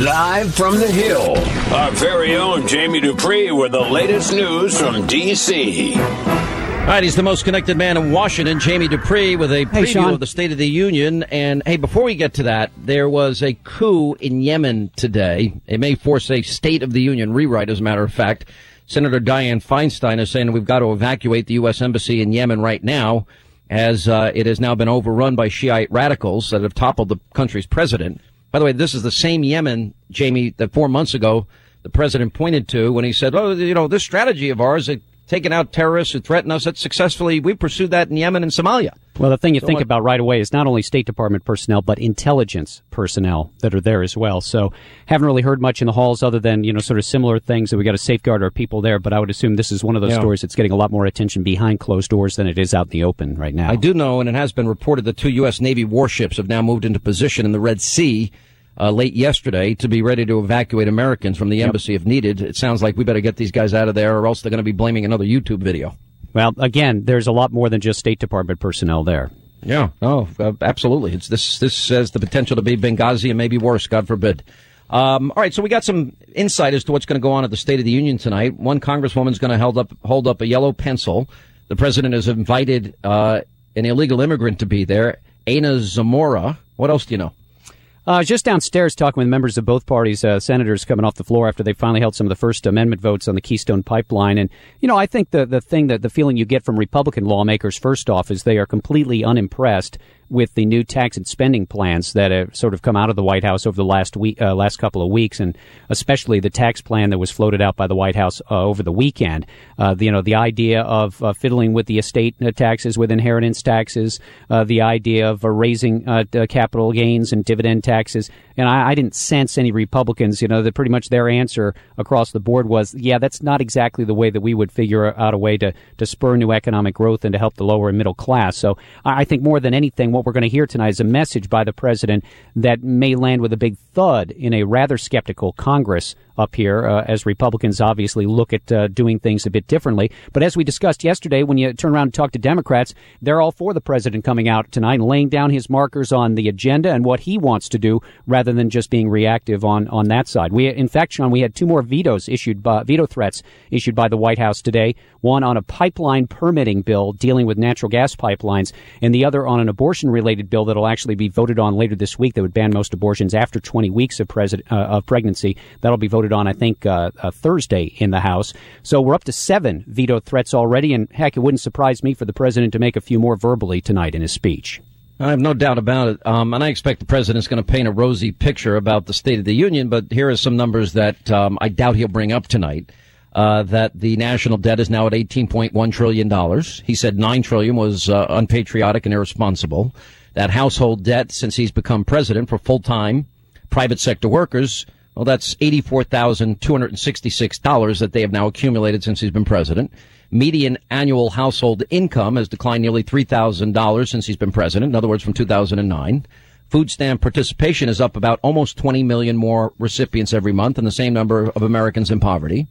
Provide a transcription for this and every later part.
Live from the Hill, our very own Jamie Dupree with the latest news from D.C. All right, he's the most connected man in Washington, Jamie Dupree, with a preview Sean. of the State of the Union. And hey, before we get to that, there was a coup in Yemen today. It may force a State of the Union rewrite, as a matter of fact. Senator Dianne Feinstein is saying we've got to evacuate the U.S. Embassy in Yemen right now, as uh, it has now been overrun by Shiite radicals that have toppled the country's president. By the way, this is the same Yemen, Jamie, that four months ago the president pointed to when he said, "Oh, you know, this strategy of ours, of taking out terrorists who threaten us, that's successfully we pursued that in Yemen and Somalia." Well, the thing you So think about right away is not only State Department personnel, but intelligence personnel that are there as well. So, haven't really heard much in the halls other than, you know, sort of similar things that we got to safeguard our people there. But I would assume this is one of those Yeah. stories that's getting a lot more attention behind closed doors than it is out in the open right now. I do know, and it has been reported that two U.S. Navy warships have now moved into position in the Red Sea uh, late yesterday to be ready to evacuate Americans from the embassy if needed. It sounds like we better get these guys out of there, or else they're going to be blaming another YouTube video. Well, again, there's a lot more than just State Department personnel there. Yeah, Oh, uh, absolutely. It's this. This has the potential to be Benghazi and maybe worse, God forbid. Um, all right, so we got some insight as to what's going to go on at the State of the Union tonight. One congresswoman's going to hold up hold up a yellow pencil. The president has invited uh, an illegal immigrant to be there, Ana Zamora. What else do you know? Uh, just downstairs talking with members of both parties, uh, senators coming off the floor after they finally held some of the First Amendment votes on the Keystone Pipeline. And, you know, I think the, the thing that the feeling you get from Republican lawmakers, first off, is they are completely unimpressed with the new tax and spending plans that have sort of come out of the White House over the last week, uh, last couple of weeks, and especially the tax plan that was floated out by the White House uh, over the weekend. Uh, the, you know, the idea of uh, fiddling with the estate uh, taxes, with inheritance taxes, uh, the idea of raising capital gains and dividend taxes. And I, I didn't sense any Republicans, you know, that pretty much their answer across the board was, yeah, that's not exactly the way that we would figure out a way to, to spur new economic growth and to help the lower and middle class. So I I think more than anything, what we're going to hear tonight is a message by the president that may land with a big thud in a rather skeptical Congress up here uh, as Republicans obviously look at uh, doing things a bit differently. But as we discussed yesterday, when you turn around and talk to Democrats, they're all for the president coming out tonight and laying down his markers on the agenda and what he wants to do rather than just being reactive on, on that side. We, in fact, Sean, we had two more vetoes issued by, veto threats issued by the White House today. One on a pipeline permitting bill dealing with natural gas pipelines and the other on an abortion related bill that'll actually be voted on later this week that would ban most abortions after 20 weeks of, president, uh, of pregnancy. That'll be voted on, I think, uh, uh, Thursday in the House. So we're up to seven veto threats already, and heck, it wouldn't surprise me for the president to make a few more verbally tonight in his speech. I have no doubt about it. Um, and I expect the president's going to paint a rosy picture about the State of the Union, but here are some numbers that um, I doubt he'll bring up tonight. Uh, that the national debt is now at $18.1 trillion. He said 9 trillion was uh, unpatriotic and irresponsible. That household debt since he's become president for full-time private sector workers, well, that's $84,266 that they have now accumulated since he's been president. Median annual household income has declined nearly $3,000 since he's been president. In other words, from 2009. Food stamp participation is up about almost 20 million more recipients every month and the same number of Americans in poverty.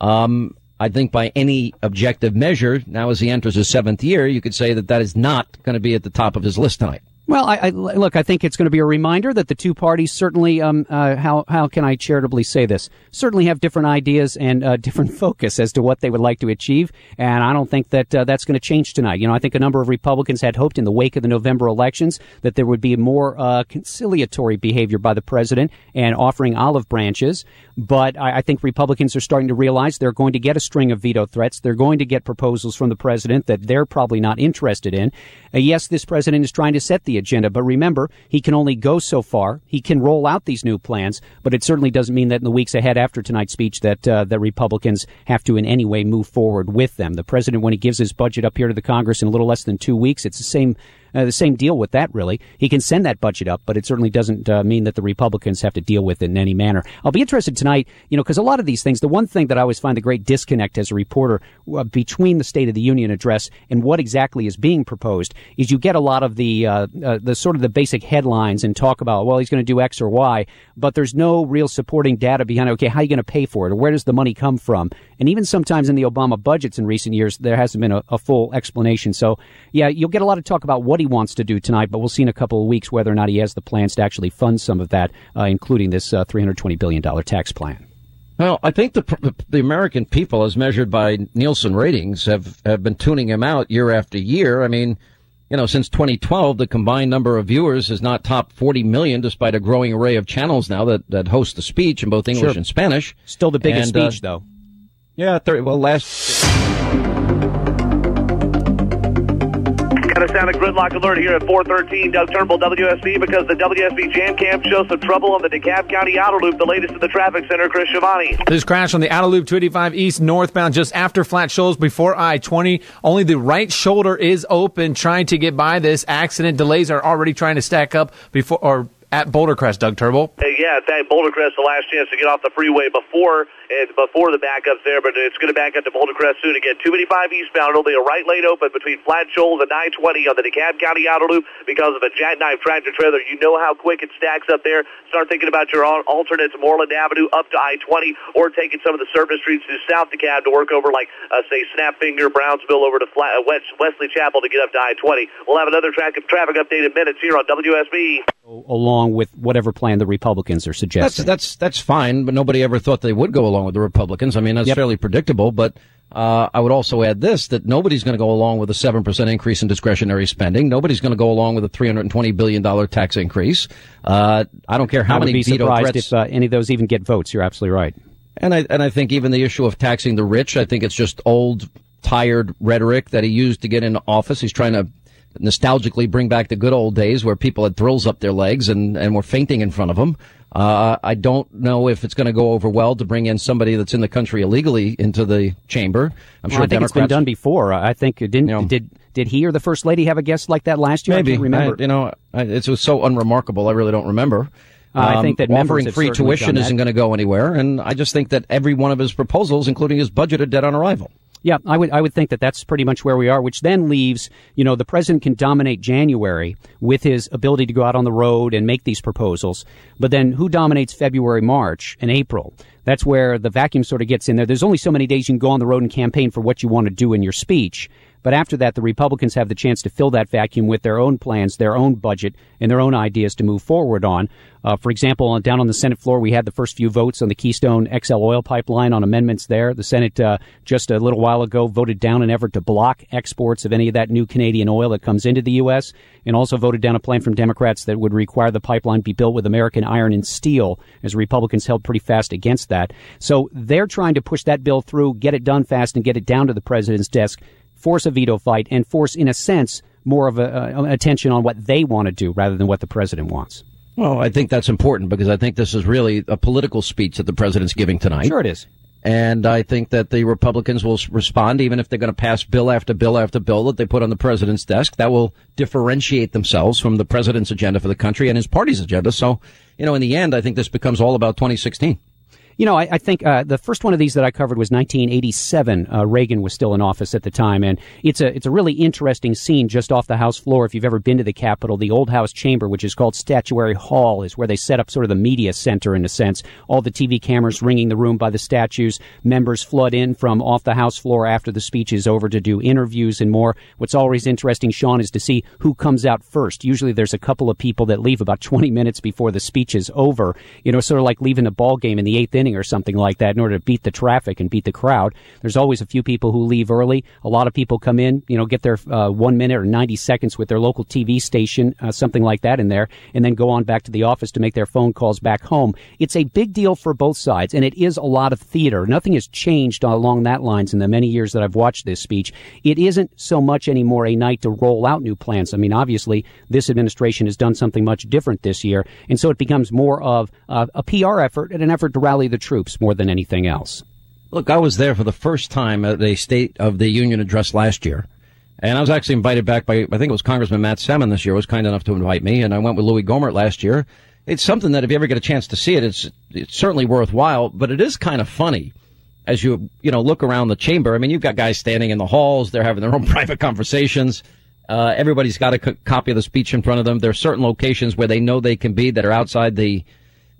Um, I think by any objective measure, now as he enters his seventh year, you could say that that is not going to be at the top of his list tonight. Well, I, I, look. I think it's going to be a reminder that the two parties certainly, um, uh, how how can I charitably say this? Certainly have different ideas and uh, different focus as to what they would like to achieve, and I don't think that uh, that's going to change tonight. You know, I think a number of Republicans had hoped in the wake of the November elections that there would be more uh, conciliatory behavior by the president and offering olive branches, but I, I think Republicans are starting to realize they're going to get a string of veto threats. They're going to get proposals from the president that they're probably not interested in. Uh, yes, this president is trying to set the agenda, but remember, he can only go so far. He can roll out these new plans, but it certainly doesn't mean that in the weeks ahead after tonight's speech that uh, the Republicans have to in any way move forward with them. The president, when he gives his budget up here to the Congress in a little less than two weeks, it's the same uh, the same deal with that, really. He can send that budget up, but it certainly doesn't uh, mean that the Republicans have to deal with it in any manner. I'll be interested tonight, you know, because a lot of these things, the one thing that I always find the great disconnect as a reporter uh, between the State of the Union address and what exactly is being proposed is you get a lot of the uh, uh, the sort of the basic headlines and talk about, well, he's going to do X or Y, but there's no real supporting data behind. it. Okay, how are you going to pay for it, or where does the money come from? And even sometimes in the Obama budgets in recent years, there hasn't been a, a full explanation. So, yeah, you'll get a lot of talk about what he wants to do tonight, but we'll see in a couple of weeks whether or not he has the plans to actually fund some of that, uh, including this uh, $320 billion tax plan. Well, I think the the American people, as measured by Nielsen ratings, have have been tuning him out year after year. I mean, you know, since 2012, the combined number of viewers has not topped 40 million, despite a growing array of channels now that that host the speech in both English sure. and Spanish. Still the biggest and, uh, speech, uh, though. Yeah, 30, well, last. Got a sound of gridlock alert here at 413 Doug Turnbull WSB because the WSB Jam Cam shows some trouble on the DeKalb County Outer Loop. The latest in the traffic center, Chris Schiavone. This crash on the Outer Loop 285 East northbound just after Flat Shoals before I-20. Only the right shoulder is open trying to get by this accident. Delays are already trying to stack up before or at Bouldercrest, Doug Turnbull. Hey, yeah, thank Bouldercrest the last chance to get off the freeway before and before the backups there, but it's going to back up to Bouldercrest soon. Again, 285 eastbound, only a right lane open between Flat Shoals and 920 on the DeKalb County Outer Loop because of a jackknife tractor trailer. You know how quick it stacks up there. Start thinking about your alternates, Moreland Avenue up to I-20, or taking some of the surface streets to South DeKalb to work over, like, uh, say, Snapfinger, Brownsville, over to Flat, uh, West, Wesley Chapel to get up to I-20. We'll have another traffic, traffic update in minutes here on WSB. Along with whatever plan the Republicans are suggesting. That's, that's, that's fine, but nobody ever thought they would go along with the Republicans. I mean, that's yep. fairly predictable, but uh, I would also add this, that nobody's going to go along with a 7% increase in discretionary spending. Nobody's going to go along with a $320 billion tax increase. Uh, I don't care how I many be veto surprised threats. if uh, any of those even get votes. You're absolutely right. And I, and I think even the issue of taxing the rich, I think it's just old, tired rhetoric that he used to get into office. He's trying to nostalgically bring back the good old days where people had thrills up their legs and, and were fainting in front of them. Uh, I don't know if it's going to go over well to bring in somebody that's in the country illegally into the chamber. I'm well, sure I think Democrats, it's been done before. I think didn't you know, did did he or the first lady have a guest like that last year? Maybe. I remember. I, you know, I, it was so unremarkable. I really don't remember. Uh, um, I think that offering free tuition isn't going to go anywhere, and I just think that every one of his proposals, including his budget, are dead on arrival. Yeah, I would I would think that that's pretty much where we are, which then leaves you know the president can dominate January with his ability to go out on the road and make these proposals, but then who dominates February, March, and April? That's where the vacuum sort of gets in there. There's only so many days you can go on the road and campaign for what you want to do in your speech. But after that, the Republicans have the chance to fill that vacuum with their own plans, their own budget, and their own ideas to move forward on. Uh, for example, down on the Senate floor, we had the first few votes on the Keystone XL oil pipeline on amendments there. The Senate, uh, just a little while ago, voted down an effort to block exports of any of that new Canadian oil that comes into the U.S., and also voted down a plan from Democrats that would require the pipeline be built with American iron and steel, as Republicans held pretty fast against that. So they're trying to push that bill through, get it done fast, and get it down to the president's desk force a veto fight and force, in a sense, more of a, uh, attention on what they want to do rather than what the president wants. Well, I think that's important because I think this is really a political speech that the president's giving tonight. Sure, it is. And I think that the Republicans will respond, even if they're going to pass bill after bill after bill that they put on the president's desk. That will differentiate themselves from the president's agenda for the country and his party's agenda. So, you know, in the end, I think this becomes all about 2016. You know, I, I think uh, the first one of these that I covered was 1987. Uh, Reagan was still in office at the time, and it's a it's a really interesting scene just off the House floor. If you've ever been to the Capitol, the old House chamber, which is called Statuary Hall, is where they set up sort of the media center in a sense. All the TV cameras ringing the room by the statues. Members flood in from off the House floor after the speech is over to do interviews and more. What's always interesting, Sean, is to see who comes out first. Usually, there's a couple of people that leave about 20 minutes before the speech is over. You know, sort of like leaving a ball game in the eighth inning or something like that in order to beat the traffic and beat the crowd. There's always a few people who leave early. A lot of people come in, you know, get their uh, one minute or 90 seconds with their local TV station, uh, something like that in there, and then go on back to the office to make their phone calls back home. It's a big deal for both sides, and it is a lot of theater. Nothing has changed along that lines in the many years that I've watched this speech. It isn't so much anymore a night to roll out new plans. I mean, obviously, this administration has done something much different this year, and so it becomes more of a PR effort and an effort to rally the troops more than anything else. Look, I was there for the first time at a State of the Union address last year. And I was actually invited back by, I think it was Congressman Matt Salmon this year was kind enough to invite me. And I went with Louis Gohmert last year. It's something that if you ever get a chance to see it, it's, it's certainly worthwhile, but it is kind of funny as you, you know, look around the chamber. I mean, you've got guys standing in the halls. They're having their own private conversations. Uh, everybody's got a copy of the speech in front of them. There are certain locations where they know they can be that are outside the,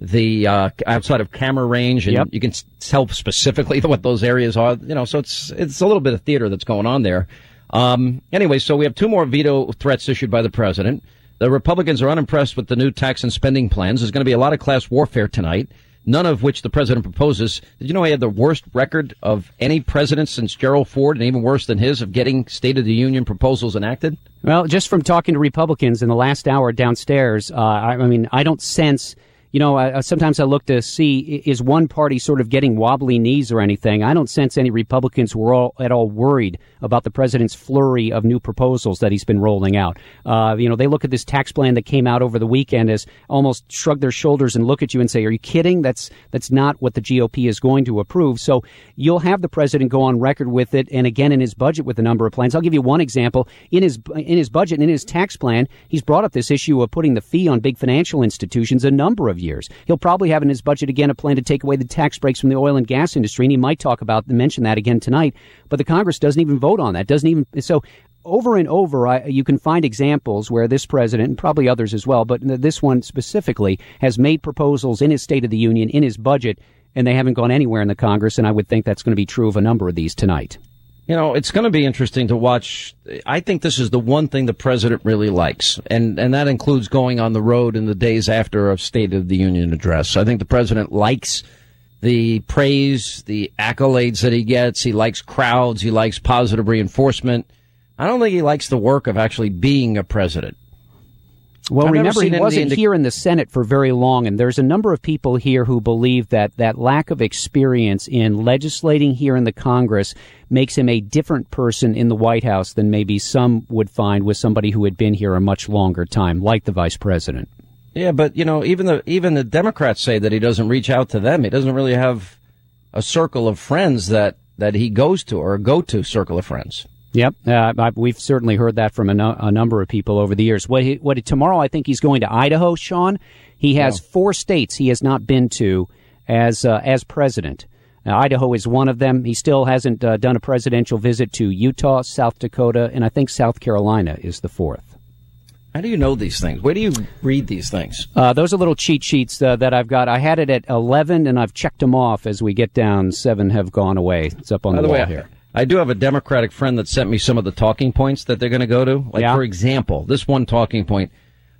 the uh, outside of camera range, and yep. you can tell specifically what those areas are. You know, so it's it's a little bit of theater that's going on there. Um, anyway, so we have two more veto threats issued by the president. The Republicans are unimpressed with the new tax and spending plans. There's going to be a lot of class warfare tonight, none of which the president proposes. Did you know he had the worst record of any president since Gerald Ford, and even worse than his, of getting State of the Union proposals enacted? Well, just from talking to Republicans in the last hour downstairs, uh, I, I mean, I don't sense you know, uh, sometimes I look to see is one party sort of getting wobbly knees or anything. I don't sense any Republicans were all at all worried about the president's flurry of new proposals that he's been rolling out. Uh, you know, they look at this tax plan that came out over the weekend as almost shrug their shoulders and look at you and say, "Are you kidding? That's that's not what the GOP is going to approve." So you'll have the president go on record with it, and again in his budget with a number of plans. I'll give you one example in his in his budget and in his tax plan, he's brought up this issue of putting the fee on big financial institutions a number of years. He'll probably have in his budget again a plan to take away the tax breaks from the oil and gas industry, and he might talk about mention that again tonight. But the Congress doesn't even vote on that. Doesn't even so over and over, I, you can find examples where this president, and probably others as well, but this one specifically, has made proposals in his State of the Union, in his budget, and they haven't gone anywhere in the Congress, and I would think that's going to be true of a number of these tonight. You know, it's going to be interesting to watch. I think this is the one thing the president really likes, and, and that includes going on the road in the days after a State of the Union address. I think the president likes the praise, the accolades that he gets. He likes crowds. He likes positive reinforcement. I don't think he likes the work of actually being a president. Well, I've remember, he wasn't indi- here in the Senate for very long, and there's a number of people here who believe that that lack of experience in legislating here in the Congress makes him a different person in the White House than maybe some would find with somebody who had been here a much longer time, like the vice president. Yeah, but you know, even the even the Democrats say that he doesn't reach out to them. He doesn't really have a circle of friends that that he goes to or a go to circle of friends. Yep, uh, we've certainly heard that from a, no, a, number of people over the years. What, he, what tomorrow? I think he's going to Idaho. Sean, he has yeah. four states he has not been to as uh, as president. Now, Idaho is one of them. He still hasn't uh, done a presidential visit to Utah, South Dakota, and I think South Carolina is the fourth. How do you know these things? Where do you read these things? Uh, those are little cheat sheets uh, that I've got. I had it at 11, and I've checked them off as we get down. Seven have gone away. It's up on By the, the wall way, here. I do have a Democratic friend that sent me some of the talking points that they're going to go to. Like, yeah. for example, this one talking point.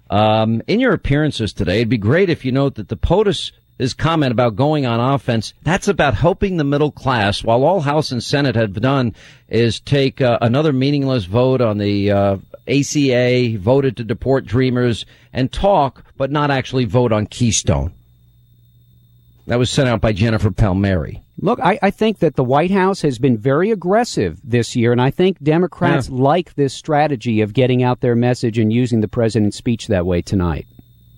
Um, in your appearances today, it'd be great if you note that the POTUS his comment about going on offense, that's about helping the middle class, while all House and Senate have done is take uh, another meaningless vote on the uh, ACA, voted to deport dreamers, and talk, but not actually vote on Keystone. That was sent out by Jennifer Palmieri. Look, I, I, think that the White House has been very aggressive this year, and I think Democrats yeah. like this strategy of getting out their message and using the president's speech that way tonight.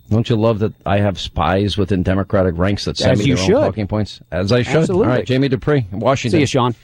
Don't you love that I have spies within Democratic ranks that send As me you their should. own talking points? As I should. Absolutely. All right, Jamie Dupree, Washington. See you, Sean.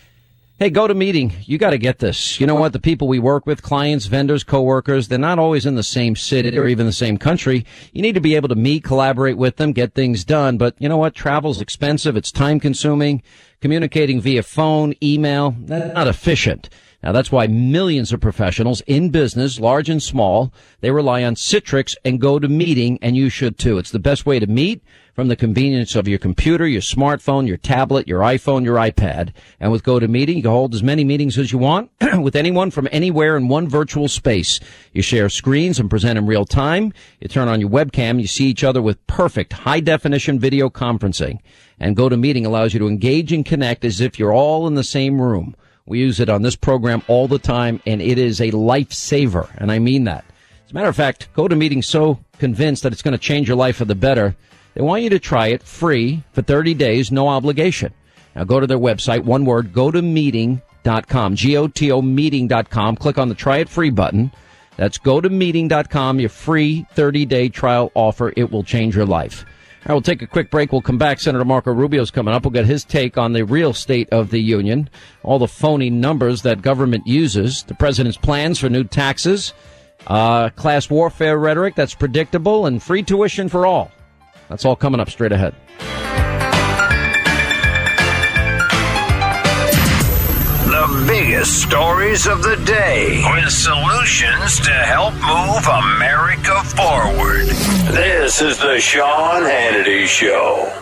Hey, go to meeting. You got to get this. You know what? The people we work with, clients, vendors, coworkers, they're not always in the same city or even the same country. You need to be able to meet, collaborate with them, get things done. But you know what? Travel's expensive. It's time consuming. Communicating via phone, email, that's not efficient. Now that's why millions of professionals in business, large and small, they rely on Citrix and GoToMeeting, and you should too. It's the best way to meet from the convenience of your computer, your smartphone, your tablet, your iPhone, your iPad. And with GoToMeeting, you can hold as many meetings as you want with anyone from anywhere in one virtual space. You share screens and present in real time. You turn on your webcam, you see each other with perfect high definition video conferencing. And GoToMeeting allows you to engage and connect as if you're all in the same room. We use it on this program all the time, and it is a lifesaver, and I mean that. As a matter of fact, GoToMeeting so convinced that it's going to change your life for the better, they want you to try it free for 30 days, no obligation. Now go to their website, one word, gotomeeting.com, G-O-T-O meeting.com. Click on the try it free button. That's gotomeeting.com, your free 30 day trial offer. It will change your life. I will take a quick break. We'll come back. Senator Marco Rubio's coming up. We'll get his take on the real state of the union, all the phony numbers that government uses, the president's plans for new taxes, uh, class warfare rhetoric that's predictable, and free tuition for all. That's all coming up straight ahead. Biggest stories of the day with solutions to help move America forward. This is the Sean Hannity Show.